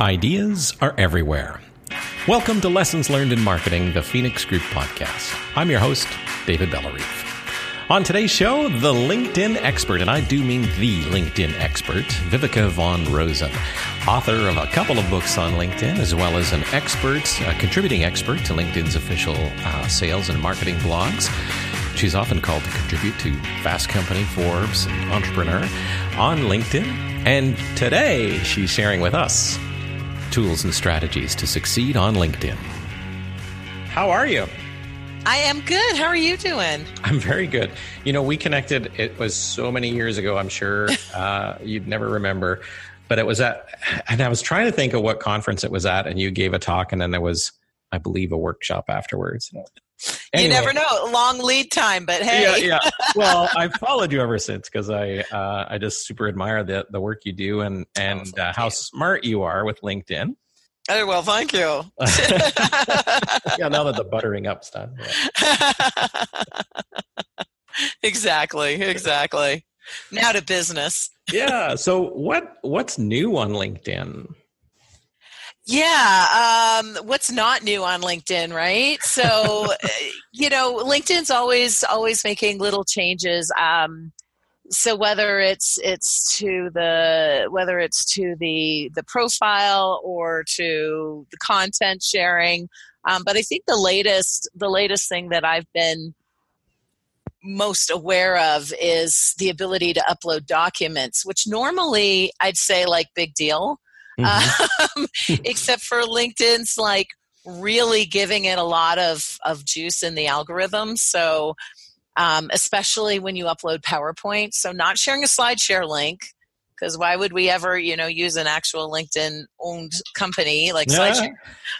Ideas are everywhere. Welcome to Lessons Learned in Marketing, the Phoenix Group podcast. I'm your host, David Bellarive. On today's show, the LinkedIn expert, and I do mean the LinkedIn expert, Viveka von Rosen, author of a couple of books on LinkedIn, as well as an expert, a contributing expert to LinkedIn's official uh, sales and marketing blogs. She's often called to contribute to Fast Company, Forbes, and Entrepreneur on LinkedIn. And today, she's sharing with us tools and strategies to succeed on LinkedIn. How are you? I am good. How are you doing? I'm very good. You know, we connected, it was so many years ago, I'm sure uh, you'd never remember, but it was at, and I was trying to think of what conference it was at, and you gave a talk, and then there was, I believe, a workshop afterwards. Anyway, you never know. Long lead time, but hey. Yeah, yeah. Well, I've followed you ever since because I uh, I just super admire the the work you do and and uh, how smart you are with LinkedIn. Oh well, thank you. yeah, now that the buttering up's done. Yeah. exactly, exactly. Now to business. yeah. So what what's new on LinkedIn? Yeah, um, what's not new on LinkedIn, right? So, eh, you know, LinkedIn's always always making little changes. Um, so whether it's it's to the whether it's to the the profile or to the content sharing, um, but I think the latest the latest thing that I've been most aware of is the ability to upload documents, which normally I'd say like big deal mm-hmm. um, except for LinkedIn's like really giving it a lot of, of juice in the algorithm. So, um, especially when you upload PowerPoint. So, not sharing a SlideShare link because why would we ever you know use an actual linkedin owned company like yeah. slideshare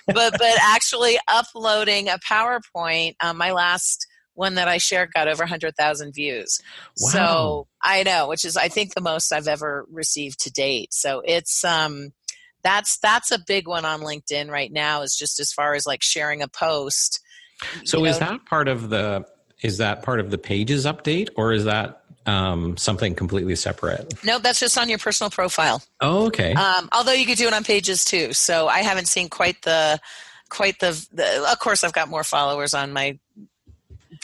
but but actually uploading a powerpoint um, my last one that i shared got over 100000 views wow. so i know which is i think the most i've ever received to date so it's um that's that's a big one on linkedin right now is just as far as like sharing a post. So is know. that part of the is that part of the pages update or is that um, something completely separate? No that's just on your personal profile. Oh okay. Um, although you could do it on pages too. So i haven't seen quite the quite the, the of course i've got more followers on my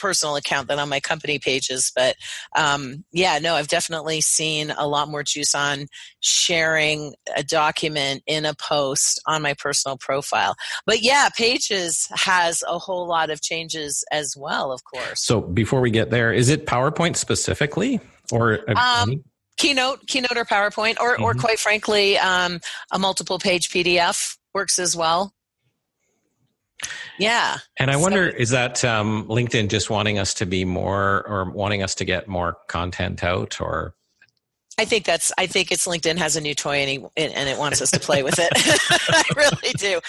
personal account than on my company pages. But um, yeah, no, I've definitely seen a lot more juice on sharing a document in a post on my personal profile. But yeah, Pages has a whole lot of changes as well, of course. So before we get there, is it PowerPoint specifically or? Um, Keynote, Keynote or PowerPoint, or, mm-hmm. or quite frankly, um, a multiple page PDF works as well. Yeah. And I wonder is that um, LinkedIn just wanting us to be more or wanting us to get more content out or? I think that's. I think it's LinkedIn has a new toy and, he, and it wants us to play with it. I really do.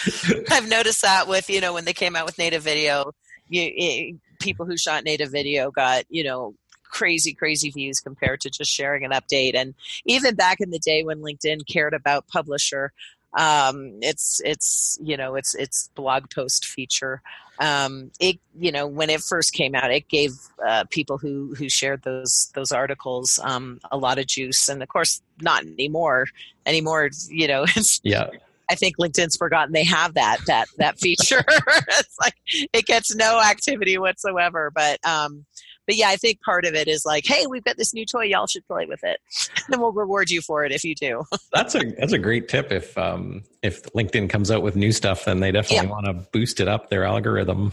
I've noticed that with you know when they came out with native video, you, it, people who shot native video got you know crazy crazy views compared to just sharing an update and even back in the day when linkedin cared about publisher um, it's it's you know it's it's blog post feature. Um, it you know when it first came out, it gave uh, people who who shared those those articles um, a lot of juice, and of course not anymore. Anymore, you know, it's yeah. I think LinkedIn's forgotten they have that that that feature. it's like it gets no activity whatsoever. But um, but yeah, I think part of it is like, hey, we've got this new toy, y'all should play with it, and we'll reward you for it if you do. that's a that's a great tip. If um, if LinkedIn comes out with new stuff, then they definitely yeah. want to boost it up their algorithm.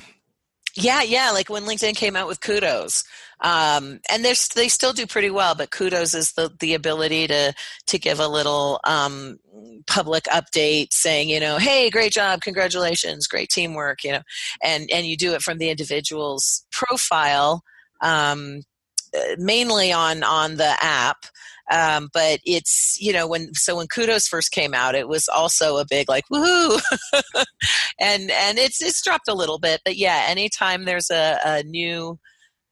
Yeah, yeah. Like when LinkedIn came out with Kudos, um, and they they still do pretty well. But Kudos is the the ability to to give a little um, public update saying, you know, hey, great job, congratulations, great teamwork, you know, and and you do it from the individual's profile um, mainly on on the app. Um, but it's you know when so when kudos first came out it was also a big like woohoo! And and it's it's dropped a little bit but yeah anytime there's a, a new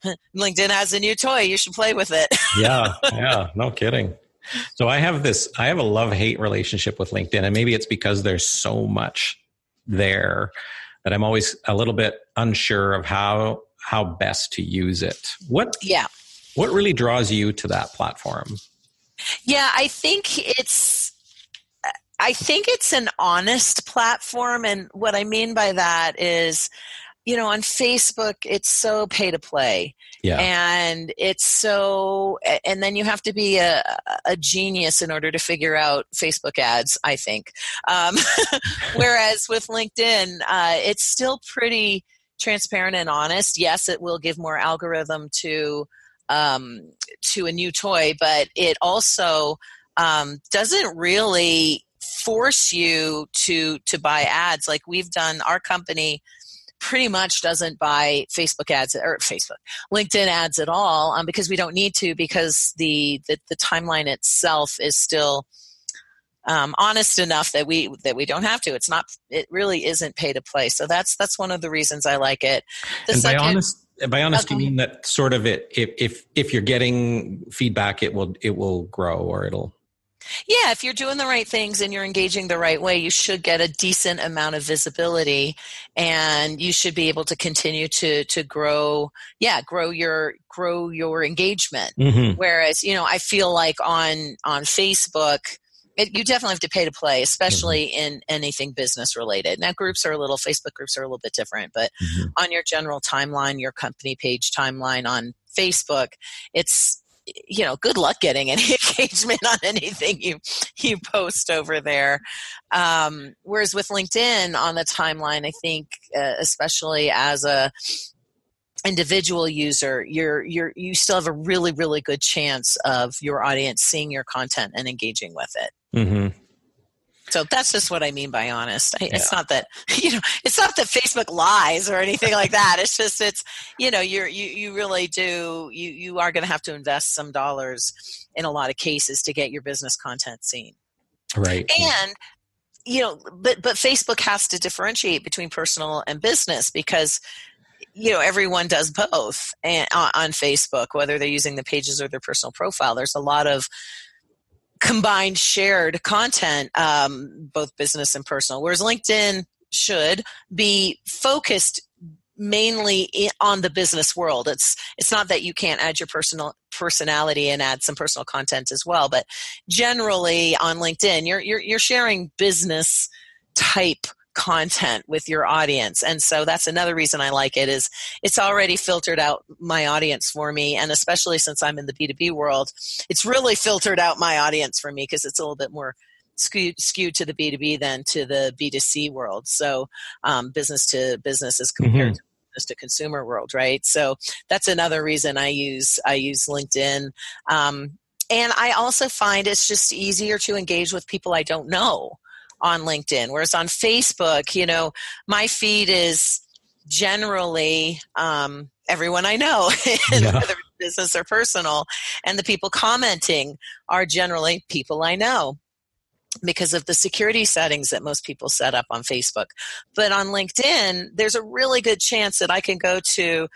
linkedin has a new toy you should play with it. Yeah yeah no kidding. So i have this i have a love hate relationship with linkedin and maybe it's because there's so much there that i'm always a little bit unsure of how how best to use it. What yeah. What really draws you to that platform? Yeah, I think it's I think it's an honest platform. And what I mean by that is, you know, on Facebook, it's so pay to play. Yeah. And it's so, and then you have to be a, a genius in order to figure out Facebook ads, I think. Um, whereas with LinkedIn, uh, it's still pretty transparent and honest. Yes, it will give more algorithm to, um, to a new toy, but it also um, doesn't really force you to to buy ads like we've done our company pretty much doesn't buy Facebook ads or Facebook, LinkedIn ads at all um, because we don't need to because the, the, the timeline itself is still um, honest enough that we that we don't have to. It's not. It really isn't pay to play. So that's that's one of the reasons I like it. The and second, by honest, by honest, okay. you mean that sort of it. If if if you're getting feedback, it will it will grow or it'll yeah, if you're doing the right things and you're engaging the right way, you should get a decent amount of visibility and you should be able to continue to to grow yeah, grow your grow your engagement. Mm-hmm. Whereas, you know, I feel like on on Facebook it, you definitely have to pay to play, especially mm-hmm. in anything business related. Now, groups are a little, Facebook groups are a little bit different, but mm-hmm. on your general timeline, your company page timeline on Facebook, it's you know, good luck getting any engagement on anything you you post over there. Um, whereas with LinkedIn on the timeline, I think, uh, especially as a individual user, you're you're you still have a really really good chance of your audience seeing your content and engaging with it. Mm-hmm. So that's just what I mean by honest. Yeah. It's not that you know, it's not that Facebook lies or anything like that. It's just it's you know, you're you you really do you you are going to have to invest some dollars in a lot of cases to get your business content seen. Right. And you know, but but Facebook has to differentiate between personal and business because you know everyone does both and, on Facebook whether they're using the pages or their personal profile there's a lot of combined shared content, um, both business and personal. Whereas LinkedIn should be focused mainly on the business world. It's it's not that you can't add your personal personality and add some personal content as well, but generally on LinkedIn, you're you're, you're sharing business type content with your audience. And so that's another reason i like it is it's already filtered out my audience for me. And especially since i'm in the b2b world it's really filtered out my audience for me because it's a little bit more skewed, skewed to the b2b than to the b2c world. So um, business to business is compared mm-hmm. to business to consumer world right? So that's another reason i use i use linkedin. Um, and i also find it's just easier to engage with people i don't know on LinkedIn. Whereas on Facebook, you know, my feed is generally um, everyone I know, yeah. whether business or personal, and the people commenting are generally people I know because of the security settings that most people set up on Facebook. But on LinkedIn, there's a really good chance that I can go to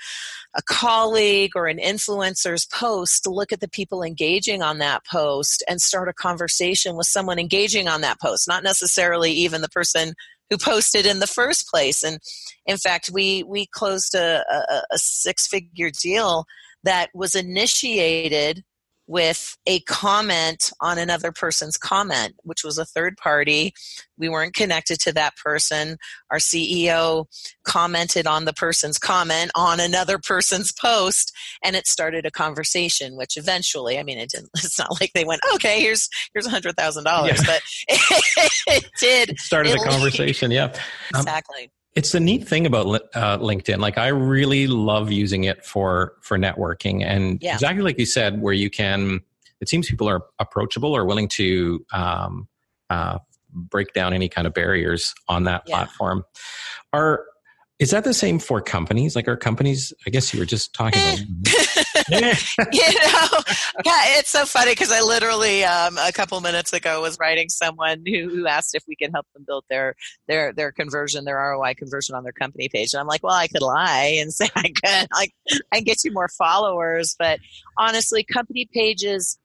a colleague or an influencer's post to look at the people engaging on that post and start a conversation with someone engaging on that post, not necessarily even the person who posted in the first place. And in fact, we, we closed a, a, a six figure deal that was initiated with a comment on another person's comment, which was a third party. We weren't connected to that person. Our CEO commented on the person's comment on another person's post, and it started a conversation. Which eventually, I mean, it didn't. It's not like they went, "Okay, here's here's a hundred thousand yeah. dollars," but it, it did. It started a conversation. Yeah, exactly. Um, it's the neat thing about uh, LinkedIn. Like I really love using it for for networking, and yeah. exactly like you said, where you can. It seems people are approachable or willing to um, uh, break down any kind of barriers on that yeah. platform. Are is that the same for companies? Like, our companies? I guess you were just talking about. you know, yeah, it's so funny because I literally um, a couple minutes ago was writing someone who, who asked if we can help them build their their their conversion, their ROI conversion on their company page, and I'm like, well, I could lie and say I could, like, I can get you more followers, but honestly, company pages.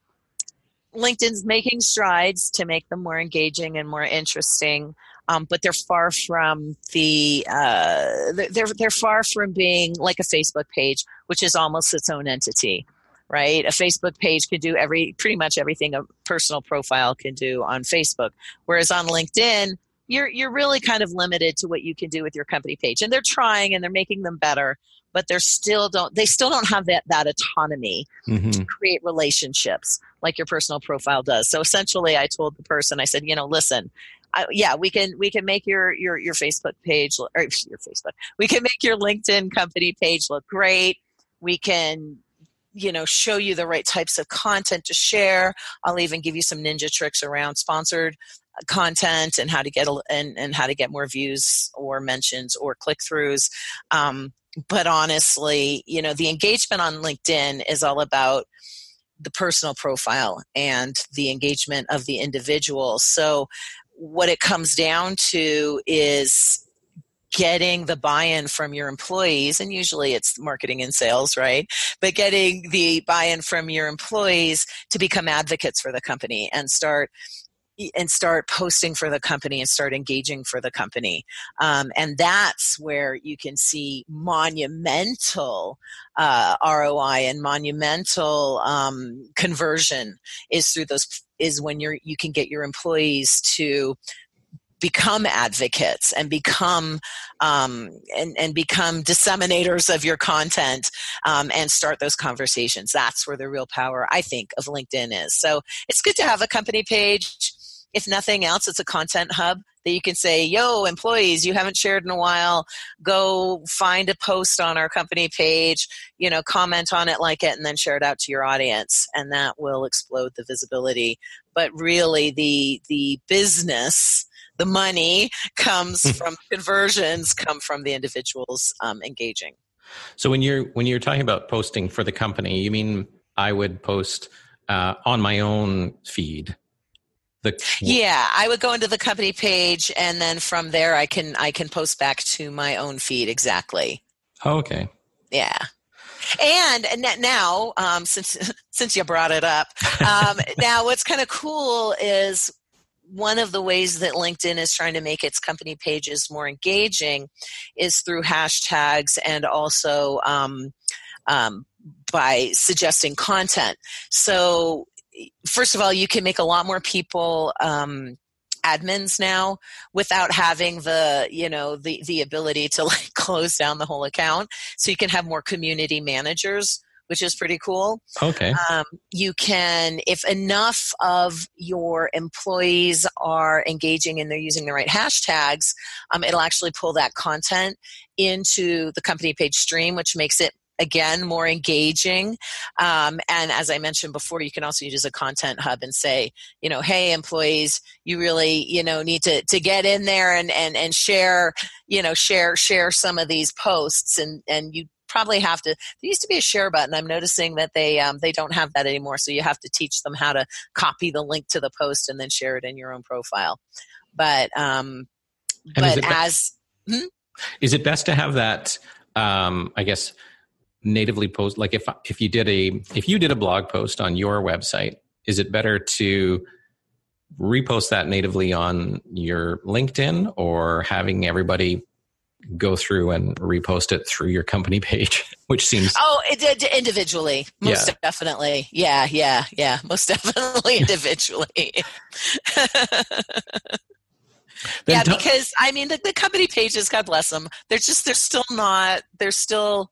LinkedIn's making strides to make them more engaging and more interesting um, but they're far from the uh, they're they're far from being like a Facebook page, which is almost its own entity. right? A Facebook page can do every pretty much everything a personal profile can do on Facebook. Whereas on LinkedIn, you're you're really kind of limited to what you can do with your company page. And they're trying and they're making them better, but they're still don't they still don't have that that autonomy mm-hmm. to create relationships like your personal profile does. So essentially I told the person I said, you know, listen, I, yeah, we can we can make your your your Facebook page or your Facebook. We can make your LinkedIn company page look great. We can you know show you the right types of content to share i'll even give you some ninja tricks around sponsored uh, content and how to get and, and how to get more views or mentions or click throughs um, but honestly you know the engagement on linkedin is all about the personal profile and the engagement of the individual so what it comes down to is getting the buy-in from your employees and usually it's marketing and sales right? But getting the buy-in from your employees to become advocates for the company and start and start posting for the company and start engaging for the company. Um, and that's where you can see monumental uh, roi and monumental um, conversion is through those is when you're you can get your employees to become advocates and become um, and, and become disseminators of your content um, and start those conversations. That's where the real power i think of linkedin is. So it's good to have a company page if nothing else it's a content hub that you can say yo employees you haven't shared in a while. Go find a post on our company page you know comment on it like it and then share it out to your audience and that will explode the visibility. But really the the business the money comes hmm. from conversions come from the individuals um, engaging. So when you're when you're talking about posting for the company you mean i would post uh, on my own feed the yeah i would go into the company page and then from there i can i can post back to my own feed exactly. Oh, okay. Yeah. And now um, since since you brought it up um, now what's kind of cool is one of the ways that LinkedIn is trying to make its company pages more engaging is through hashtags and also um, um, by suggesting content. So, first of all, you can make a lot more people um, admins now without having the you know the the ability to like close down the whole account so you can have more community managers which is pretty cool. Okay. Um, you can, if enough of your employees are engaging and they're using the right hashtags, um, it'll actually pull that content into the company page stream, which makes it again more engaging um, and as i mentioned before you can also use a content hub and say you know hey employees you really you know need to to get in there and and and share you know share share some of these posts and and you probably have to. There used to be a share button. I'm noticing that they um, they don't have that anymore. So you have to teach them how to copy the link to the post and then share it in your own profile. But um, but as hmm? is it best to have that? Um, I guess natively post like if if you did a if you did a blog post on your website is it better to repost that natively on your linkedin or having everybody go through and repost it through your company page, which seems oh, it, it, individually, most yeah. definitely, yeah, yeah, yeah, most definitely individually. yeah, t- because I mean the, the company pages, God bless them, they're just they're still not they're still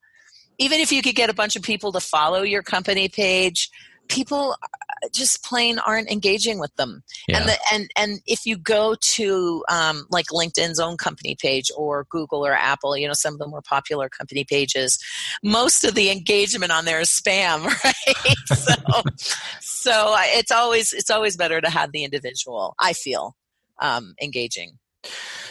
even if you could get a bunch of people to follow your company page, people just plain aren't engaging with them. Yeah. And the, and and if you go to um, like LinkedIn's own company page or Google or Apple, you know some of the more popular company pages, most of the engagement on there is spam, right? so so it's always it's always better to have the individual. I feel um, engaging.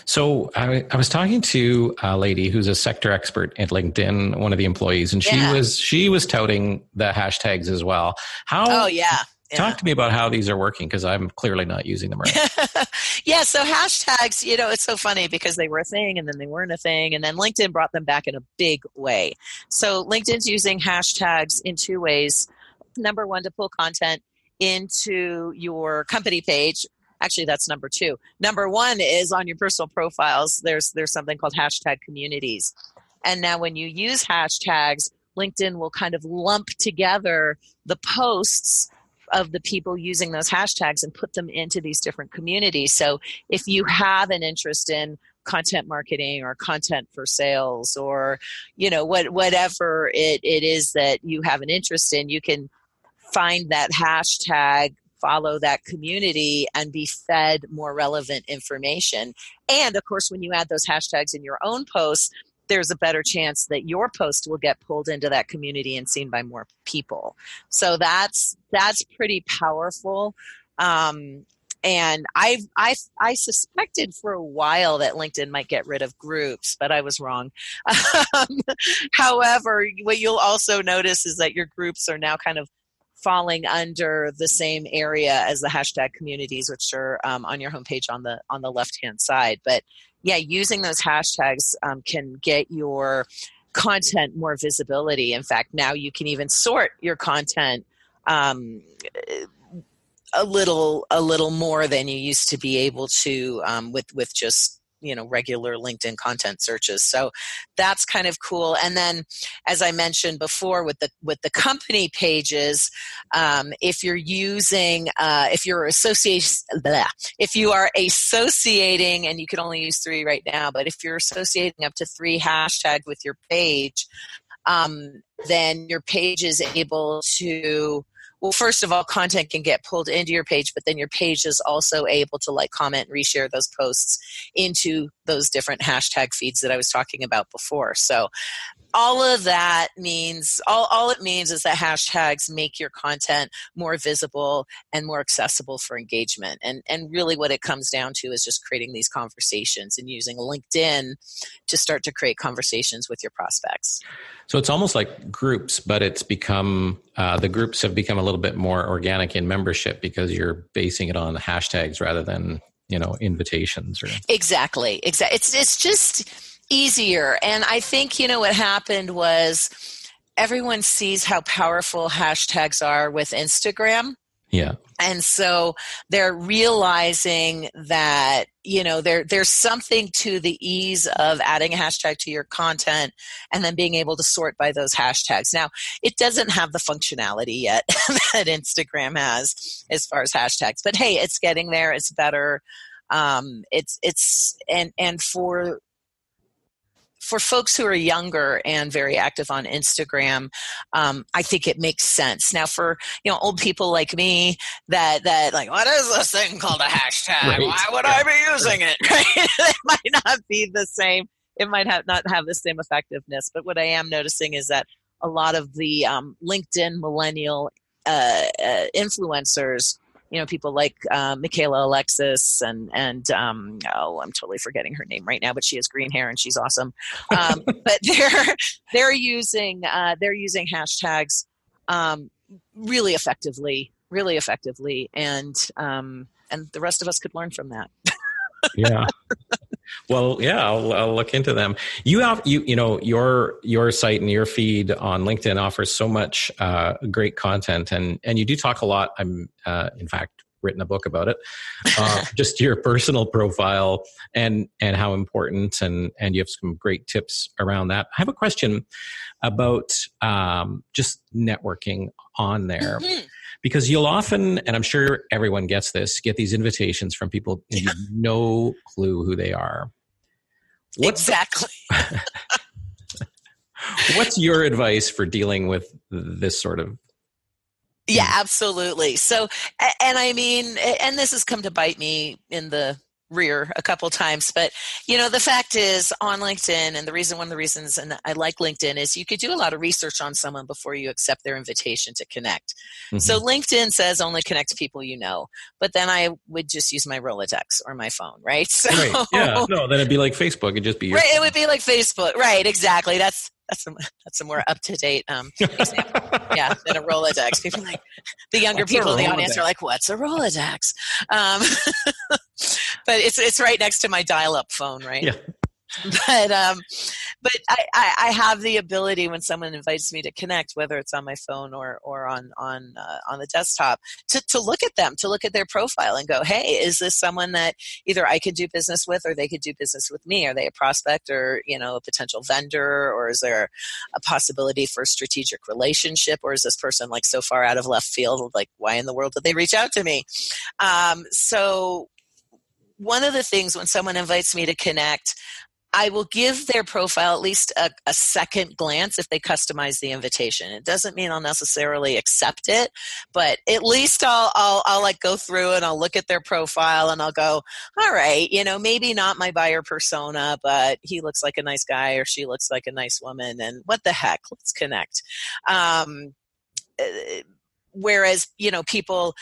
So I, I, was talking to a lady who's a sector expert at LinkedIn, one of the employees, and she yeah. was she was touting the hashtags as well. How? Oh yeah. Yeah. Talk to me about how these are working because I'm clearly not using them right. yeah, so hashtags, you know, it's so funny because they were a thing and then they weren't a thing, and then LinkedIn brought them back in a big way. So LinkedIn's using hashtags in two ways. Number one, to pull content into your company page. Actually, that's number two. Number one is on your personal profiles. There's there's something called hashtag communities, and now when you use hashtags LinkedIn will kind of lump together the posts of the people using those hashtags and put them into these different communities. So if you have an interest in content marketing or content for sales or you know what whatever it, it is that you have an interest in, you can find that hashtag follow that community and be fed more relevant information. And of course, when you add those hashtags in your own posts, there's a better chance that your post will get pulled into that community and seen by more people. So that's that's pretty powerful. Um, and I I I suspected for a while that LinkedIn might get rid of groups, but I was wrong. Um, however, what you'll also notice is that your groups are now kind of falling under the same area as the hashtag communities, which are um, on your homepage on the on the left hand side. But yeah, using those hashtags um, can get your content more visibility. In fact, now you can even sort your content um, a little a little more than you used to be able to um, with with just you know regular linkedin content searches. So that's kind of cool. And then as i mentioned before with the with the company pages um, if you're using uh, if you're associating if you are associating and you can only use three right now but if you're associating up to three hashtags with your page um, then your page is able to well first of all content can get pulled into your page but then your page is also able to like comment and reshare those posts into those different hashtag feeds that i was talking about before. So all of that means all, all it means is that hashtags make your content more visible and more accessible for engagement. And and really what it comes down to is just creating these conversations and using linkedin to start to create conversations with your prospects. So it's almost like groups but it's become uh, the groups have become a little bit more organic in membership because you're basing it on the hashtags rather than you know invitations or exactly exactly it's it's just easier. And I think, you know, what happened was everyone sees how powerful hashtags are with Instagram. Yeah. And so they're realizing that, you know, there there's something to the ease of adding a hashtag to your content and then being able to sort by those hashtags. Now, it doesn't have the functionality yet that Instagram has as far as hashtags, but hey, it's getting there. It's better. Um, it's it's and and for for folks who are younger and very active on Instagram, um, I think it makes sense. Now, for you know old people like me, that that like, what is this thing called a hashtag? Right. Why would yeah. I be using it? Right? it might not be the same. It might have not have the same effectiveness. But what I am noticing is that a lot of the um, LinkedIn millennial uh, uh, influencers you know people like uh, Michaela Alexis and and um, oh I'm totally forgetting her name right now, but she has green hair and she's awesome. Um, but they're they're using uh, they're using hashtags um, really effectively, really effectively, and um, and the rest of us could learn from that. yeah. Well, yeah, I'll, I'll, look into them. You have you you know your your site and your feed on LinkedIn offers so much uh, great content, and and you do talk a lot. I'm uh, in fact written a book about it. Uh, just your personal profile and and how important, and and you have some great tips around that. I have a question about um, just networking on there. Mm-hmm because you'll often, and I'm sure everyone gets this, get these invitations from people and you no clue who they are. What's exactly. The, what's your advice for dealing with this sort of yeah absolutely so and i mean and this has come to bite me in the rear a couple times but you know the fact is on linkedin and the reason one of the reasons and i like linkedin is you could do a lot of research on someone before you accept their invitation to connect mm-hmm. so linkedin says only connect people you know but then i would just use my rolodex or my phone right so right. yeah no then it'd be like facebook it'd just be right phone. it would be like facebook right exactly that's that's a, that's a more up to date um, example. yeah, than a Rolodex. People like the younger what's people in the audience are like, "What's a Rolodex?" Um, but it's it's right next to my dial up phone, right? Yeah. but um, but I, I, I, have the ability when someone invites me to connect, whether it's on my phone or or on on uh, on the desktop, to to look at them, to look at their profile and go, hey, is this someone that either I could do business with or they could do business with me? Are they a prospect or you know a potential vendor, or is there a possibility for a strategic relationship, or is this person like so far out of left field? Like, why in the world did they reach out to me? Um, so one of the things when someone invites me to connect, I will give their profile at least a, a, second glance if they customize the invitation. It doesn't mean I'll necessarily accept it, but at least I'll, I'll, I'll like go through and I'll look at their profile and I'll go, all right, you know, maybe not my buyer persona, but he looks like a nice guy or she looks like a nice woman, and what the heck, let's connect. Um, eh, whereas you know people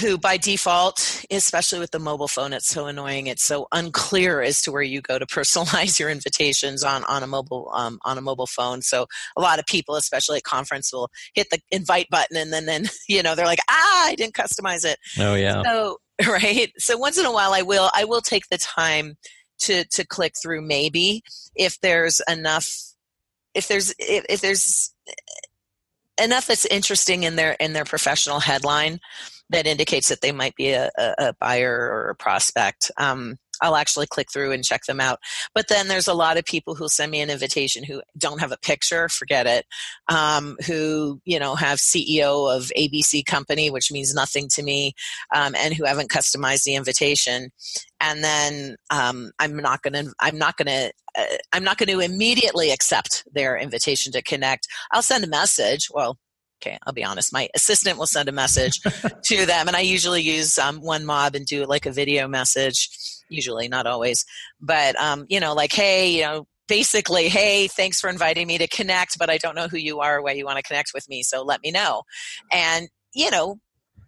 who by default especially with the mobile phone it's so annoying it's so unclear as to where you go to personalize your invitations on on a mobile um, on a mobile phone. So a lot of people especially at conference will hit the invite button and then then you know they're like ah i didn't customize it. Oh yeah. So right? So once in a while i will i will take the time to to click through maybe if there's enough if there's if, if there's enough that's interesting in their in their professional headline that indicates that they might be a, a buyer or a prospect. Um, I'll actually click through and check them out. But then there's a lot of people who send me an invitation who don't have a picture, forget it, um, who, you know, have CEO of ABC company, which means nothing to me, um, and who haven't customized the invitation. And then um, I'm not going to, I'm not going to, uh, I'm not going to immediately accept their invitation to connect. I'll send a message. Well, okay, I'll be honest, my assistant will send a message to them, and I usually use um, OneMob and do like a video message. Usually, not always, but um, you know, like, hey, you know, basically, hey, thanks for inviting me to connect, but I don't know who you are, or why you want to connect with me, so let me know. And you know,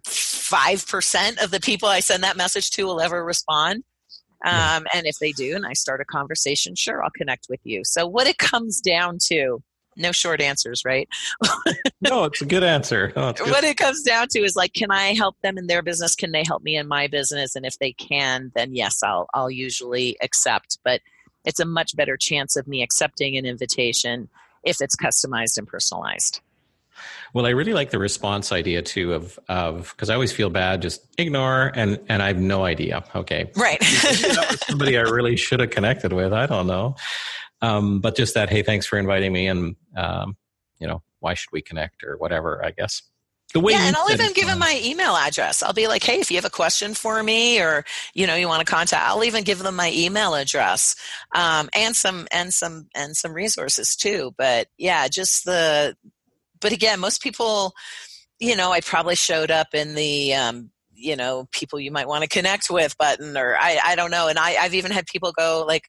five percent of the people I send that message to will ever respond. Um, and if they do, and I start a conversation, sure, I'll connect with you. So, what it comes down to no short answers, right? no, it's a good answer. Oh, good. What it comes down to is like, can I help them in their business? Can they help me in my business? And if they can, then yes, I'll I'll usually accept. But it's a much better chance of me accepting an invitation if it's customized and personalized. Well, I really like the response idea too of of because I always feel bad, just ignore and and I have no idea. Okay, right. somebody I really should have connected with. I don't know. Um, but just that, hey, thanks for inviting me, and um, you know, why should we connect or whatever? I guess. The way yeah, and I'll even give them my email address. I'll be like, hey, if you have a question for me, or you know, you want to contact, I'll even give them my email address, um, and some and some and some resources too. But yeah, just the. But again, most people, you know, I probably showed up in the um, you know people you might want to connect with button or I, I don't know and I, i've even had people go like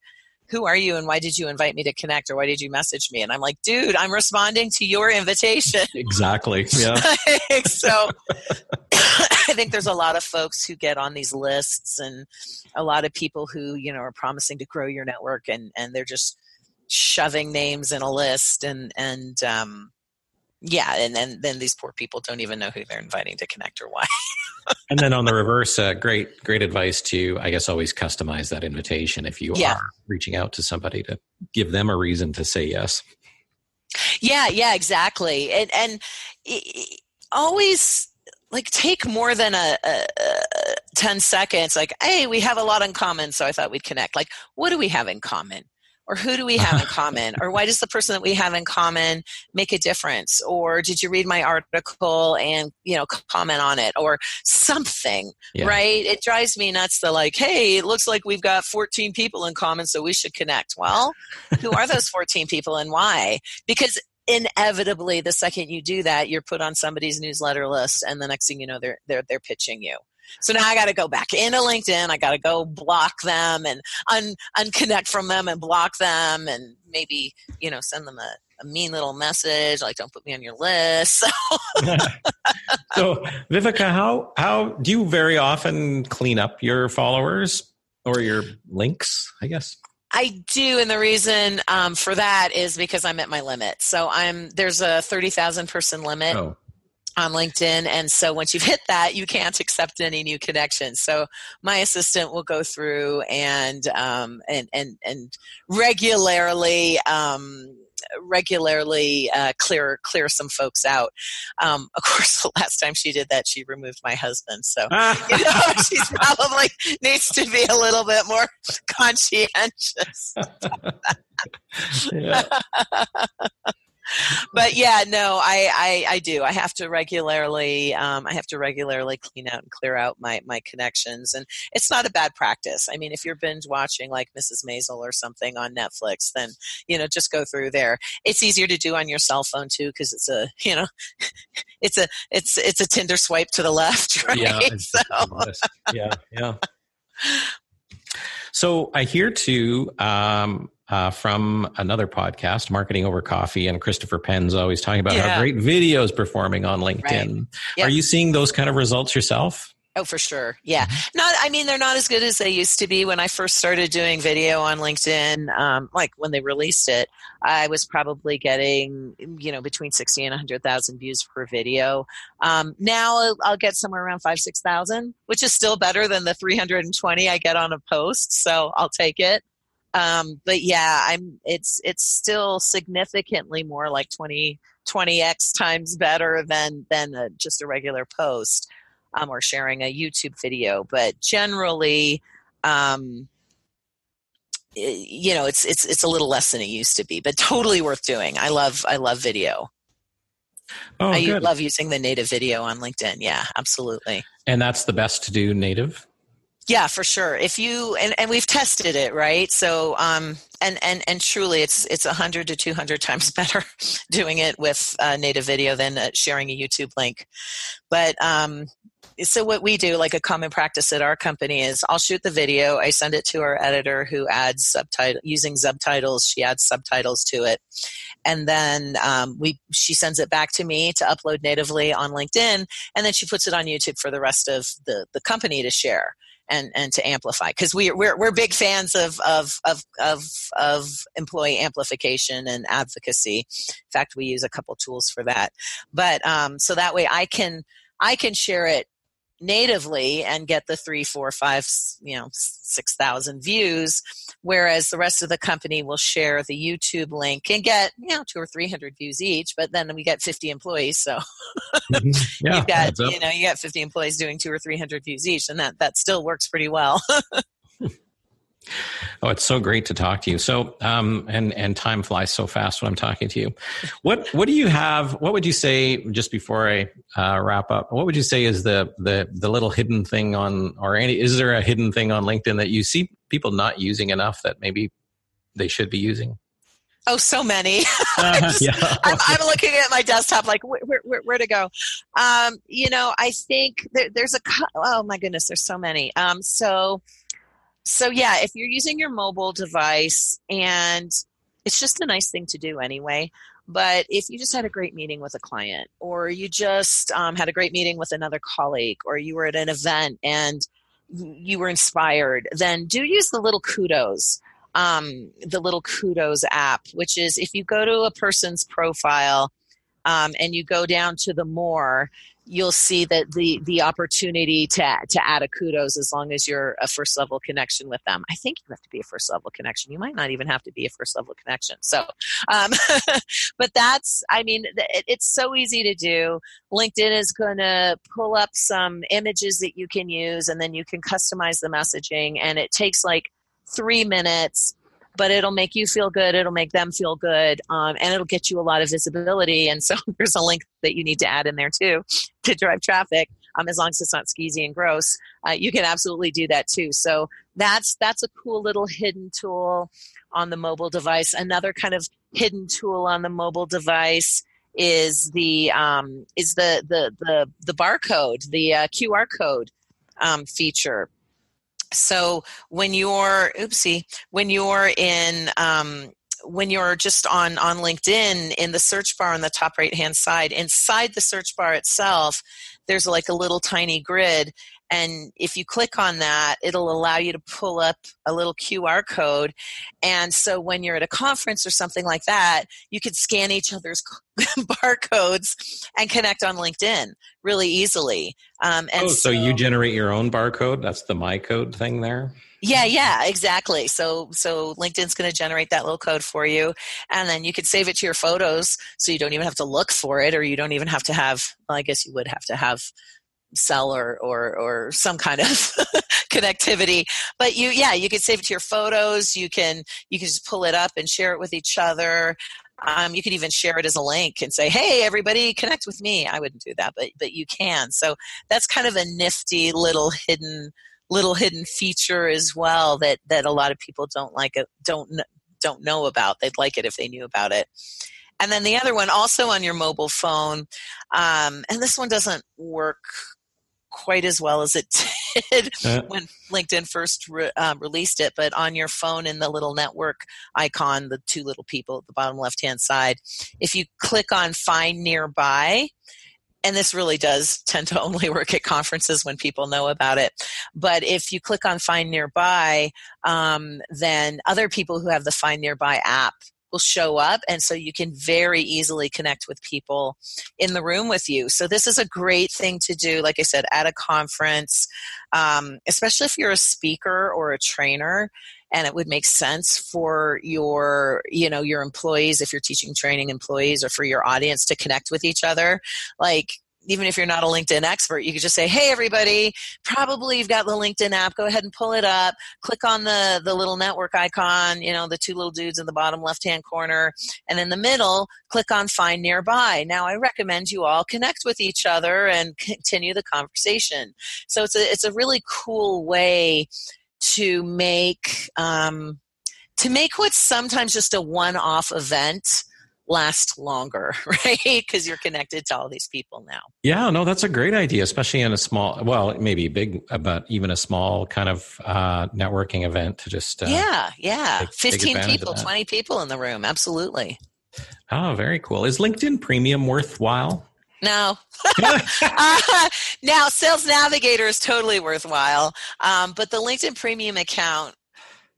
who are you and why did you invite me to connect or why did you message me? And i'm like dude i'm responding to your invitation. Exactly. Yeah. So i think there's a lot of folks who get on these lists and a lot of people who you know are promising to grow your network and and they're just shoving names in a list and and um yeah and then then these poor people don't even know who they're inviting to connect or why. And then on the reverse uh, great great advice to i guess always customize that invitation if you yeah. are reaching out to somebody to give them a reason to say yes. Yeah yeah exactly and and always like take more than a, a, a 10 seconds like hey we have a lot in common so i thought we'd connect. Like what do we have in common or who do we have in common? Or why does the person that we have in common make a difference? Or did you read my article and you know comment on it? Or something yeah. right? It drives me nuts to like hey it looks like we've got 14 people in common so we should connect. Well who are those 14 people and why? Because inevitably the second you do that you're put on somebody's newsletter list and the next thing you know they're they're they're pitching you so now I got to go back into LinkedIn. I got to go block them and un- unconnect from them and block them and maybe, you know, send them a, a mean little message like don't put me on your list. so Viveka, how how do you very often clean up your followers or your links, I guess? I do, and the reason um, for that is because I'm at my limit. So I'm there's a thirty thousand person limit. Oh on LinkedIn. And so once you've hit that, you can't accept any new connections. So my assistant will go through and um, and and and regularly. Um, regularly uh, clear clear some folks out. Um, of course, the last time she did that, she removed my husband. So you know, she's probably needs to be a little bit more conscientious. but yeah, no, I, I, I do. I have to regularly, um, I have to regularly clean out and clear out my my connections, and it's not a bad practice. I mean, if you're binge watching like Mrs. Maisel or something on Netflix, then you know just go through there. It's easier to do on your cell phone too because it's a you know, it's a it's it's a Tinder swipe to the left, right? Yeah, so. yeah, yeah. So I hear too um, uh, from another podcast, Marketing Over Coffee, and Christopher Penn's always talking about yeah. how great videos performing on LinkedIn. Right. Yep. Are you seeing those kind of results yourself? Oh, for sure. Yeah. Mm-hmm. Not, I mean, they're not as good as they used to be. When I first started doing video on LinkedIn, um, like when they released it, I was probably getting, you know, between 60 and 100,000 views per video. Um, now I'll, I'll, get somewhere around five, 6,000, which is still better than the 320 I get on a post. So I'll take it. Um, but yeah, I'm, it's, it's still significantly more like 20, 20x times better than, than a, just a regular post um, or sharing a YouTube video. But generally, um, you know, it's it's it's a little less than it used to be, but totally worth doing. I love I love video. Oh, I good. love using the native video on LinkedIn. Yeah, absolutely. And that's the best to do native. Yeah, for sure. If you and, and we've tested it, right? So um and and and truly it's it's 100 to 200 times better doing it with uh, native video than uh, sharing a YouTube link. But um so what we do like a common practice at our company is i'll shoot the video i send it to our editor who adds subtitle using subtitles she adds subtitles to it and then um, we she sends it back to me to upload natively on linkedin and then she puts it on youtube for the rest of the, the company to share and, and to amplify because we, we're, we're big fans of, of, of, of, of employee amplification and advocacy. In fact we use a couple tools for that. But um, so that way i can I can share it natively and get the three, four, five, you know, six thousand views, whereas the rest of the company will share the YouTube link and get you know two or three hundred views each. But then we get fifty employees, so mm-hmm. yeah, you've got you know you got fifty employees doing two or three hundred views each, and that that still works pretty well. Oh, it's so great to talk to you. So, um, and and time flies so fast when I'm talking to you. What what do you have? What would you say just before I uh, wrap up? What would you say is the the the little hidden thing on, or any? Is there a hidden thing on LinkedIn that you see people not using enough that maybe they should be using? Oh, so many. I'm, just, yeah. I'm, I'm, looking at my desktop like where, where, where to go. Um, you know, I think there, there's a oh my goodness, there's so many. Um, so so yeah, if you're using your mobile device and it's just a nice thing to do anyway. But if you just had a great meeting with a client, or you just um, had a great meeting with another colleague, or you were at an event and you were inspired, then do use the little kudos, um, the little kudos app, which is if you go to a person's profile um, and you go down to the more, you'll see that the the opportunity to to add a kudos as long as you're a first level connection with them. I think you have to be a first level connection. You might not even have to be a first level connection. So, um, but that's I mean it, it's so easy to do. LinkedIn is going to pull up some images that you can use, and then you can customize the messaging, and it takes like three minutes but it'll make you feel good. It'll make them feel good. Um, and it'll get you a lot of visibility. And so there's a link that you need to add in there too to drive traffic. Um, as long as it's not skeezy and gross, uh, you can absolutely do that too. So that's that's a cool little hidden tool on the mobile device. Another kind of hidden tool on the mobile device is the um, is the the the the barcode, the uh, QR code um, feature so when you're oopsie when you're in um, when you're just on on linkedin in the search bar on the top right hand side inside the search bar itself there's like a little tiny grid and if you click on that, it'll allow you to pull up a little QR code. And so when you're at a conference or something like that, you could scan each other's barcodes and connect on LinkedIn really easily. Um, and oh, so, so you generate your own barcode? That's the my code thing there? Yeah, yeah, exactly. So so LinkedIn's going to generate that little code for you and then you can save it to your photos so you don't even have to look for it or you don't even have to have well, I guess you would have to have cell or or, or some kind of connectivity. But you yeah you can save it to your photos. You can you can just pull it up and share it with each other. Um, you could even share it as a link and say hey everybody connect with me. I wouldn't do that but but you can. So that's kind of a nifty little hidden little hidden feature as well that that a lot of people don't like it don't don't know about. They'd like it if they knew about it. And then the other one also on your mobile phone um, and this one doesn't work quite as well as it did uh, when LinkedIn first re- um, released it. But on your phone, in the little network icon, the two little people at the bottom left hand side, if you click on Find Nearby, and this really does tend to only work at conferences when people know about it. But if you click on Find Nearby, um, then other people who have the Find Nearby app will show up and so you can very easily connect with people in the room with you. So this is a great thing to do like i said at a conference um, especially if you're a speaker or a trainer and it would make sense for your you know your employees if you're teaching training employees or for your audience to connect with each other. Like even if you're not a LinkedIn expert, you could just say, "Hey, everybody! Probably you've got the LinkedIn app. Go ahead and pull it up. Click on the the little network icon. You know, the two little dudes in the bottom left hand corner, and in the middle, click on Find Nearby. Now, I recommend you all connect with each other and continue the conversation. So it's a it's a really cool way to make um, to make what's sometimes just a one off event last longer, right? Because you're connected to all these people now. Yeah, no, that's a great idea, especially in a small, well, maybe big, but even a small kind of uh, networking event to just. Uh, yeah, yeah. Take, 15 take people, 20 people in the room. Absolutely. Oh, very cool. Is LinkedIn Premium worthwhile? No. uh, now, Sales Navigator is totally worthwhile, um, but the LinkedIn Premium account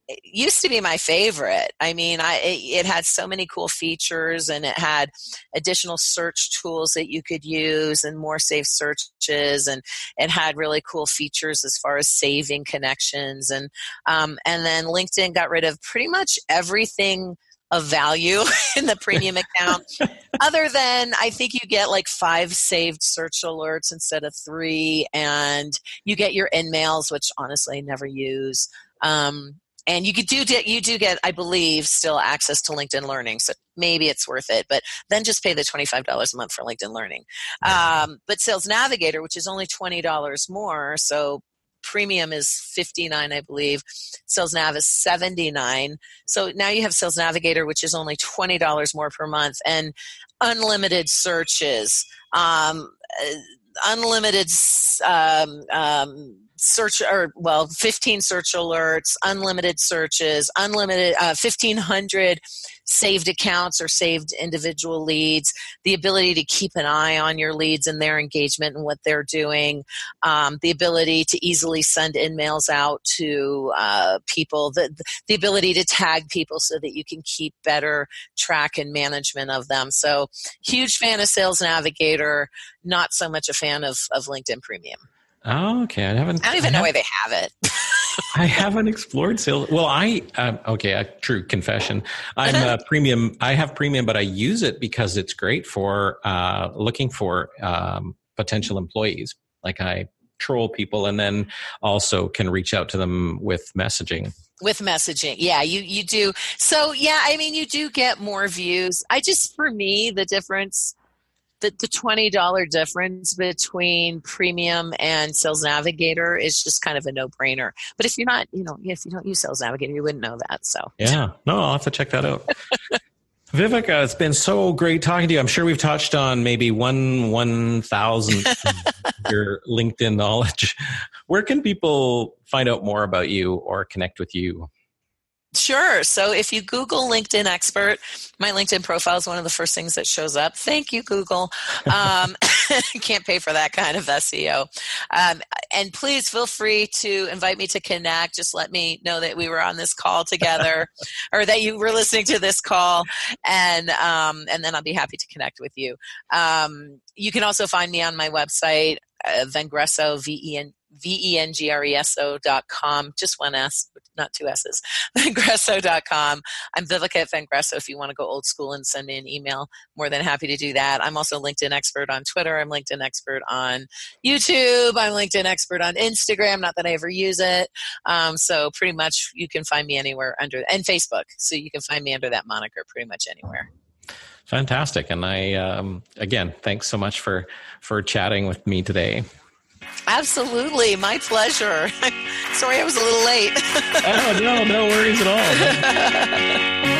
it used to be my favorite. I mean, I it, it, had so many cool features, and it had additional search tools that you could use, and more safe searches, and it had really cool features as far as saving connections, and um, and then LinkedIn got rid of pretty much everything of value in the premium account other than i think you get like five saved search alerts instead of three and you get your InMails which honestly i never use um, and you do get you do get i believe still access to linkedin learning so maybe it's worth it but then just pay the $25 a month for linkedin learning. Um, but sales navigator which is only $20 more so premium is 59 i believe. Sales nav is 79 so now you have sales navigator which is only $20 more per month and unlimited searches. Um, uh, unlimited um, um, search or well 15 search alerts unlimited searches unlimited uh, 1500 saved accounts or saved individual leads the ability to keep an eye on your leads and their engagement and what they're doing um, the ability to easily send InMails out to uh, people the, the ability to tag people so that you can keep better track and management of them. So huge fan of sales navigator not so much a fan of, of linkedin premium Oh, okay. I haven't. I don't even I know why they have it. I haven't explored sales. Well, I um, okay. A true confession. I'm a premium. I have premium, but I use it because it's great for uh, looking for um, potential employees. Like I troll people, and then also can reach out to them with messaging with messaging yeah you you do so yeah i mean you do get more views i just for me the difference the, the $20 difference between premium and sales navigator is just kind of a no-brainer but if you're not you know if you don't use sales navigator you wouldn't know that so yeah no i'll have to check that out Viveka, uh, it's been so great talking to you. I'm sure we've touched on maybe one one thousand your LinkedIn knowledge. Where can people find out more about you or connect with you? Sure. So if you Google LinkedIn expert, my LinkedIn profile is one of the first things that shows up. Thank you, Google. Um, can't pay for that kind of SEO. Um, and please feel free to invite me to connect. Just let me know that we were on this call together, or that you were listening to this call, and um, and then I'll be happy to connect with you. Um, you can also find me on my website, uh, Vengreso, V E N V-E-N-G-R-E-S-O dot com, just one S, not two S's, vengreso dot com. I'm Viveka at Vengreso if you want to go old school and send me an email. More than happy to do that. I'm also LinkedIn expert on Twitter. I'm LinkedIn expert on YouTube. I'm LinkedIn expert on Instagram, not that I ever use it. Um, so pretty much you can find me anywhere under, and Facebook. So you can find me under that moniker pretty much anywhere. Fantastic. And I, um, again, thanks so much for, for chatting with me today. Absolutely, my pleasure. Sorry I was a little late. oh, no, no worries at all.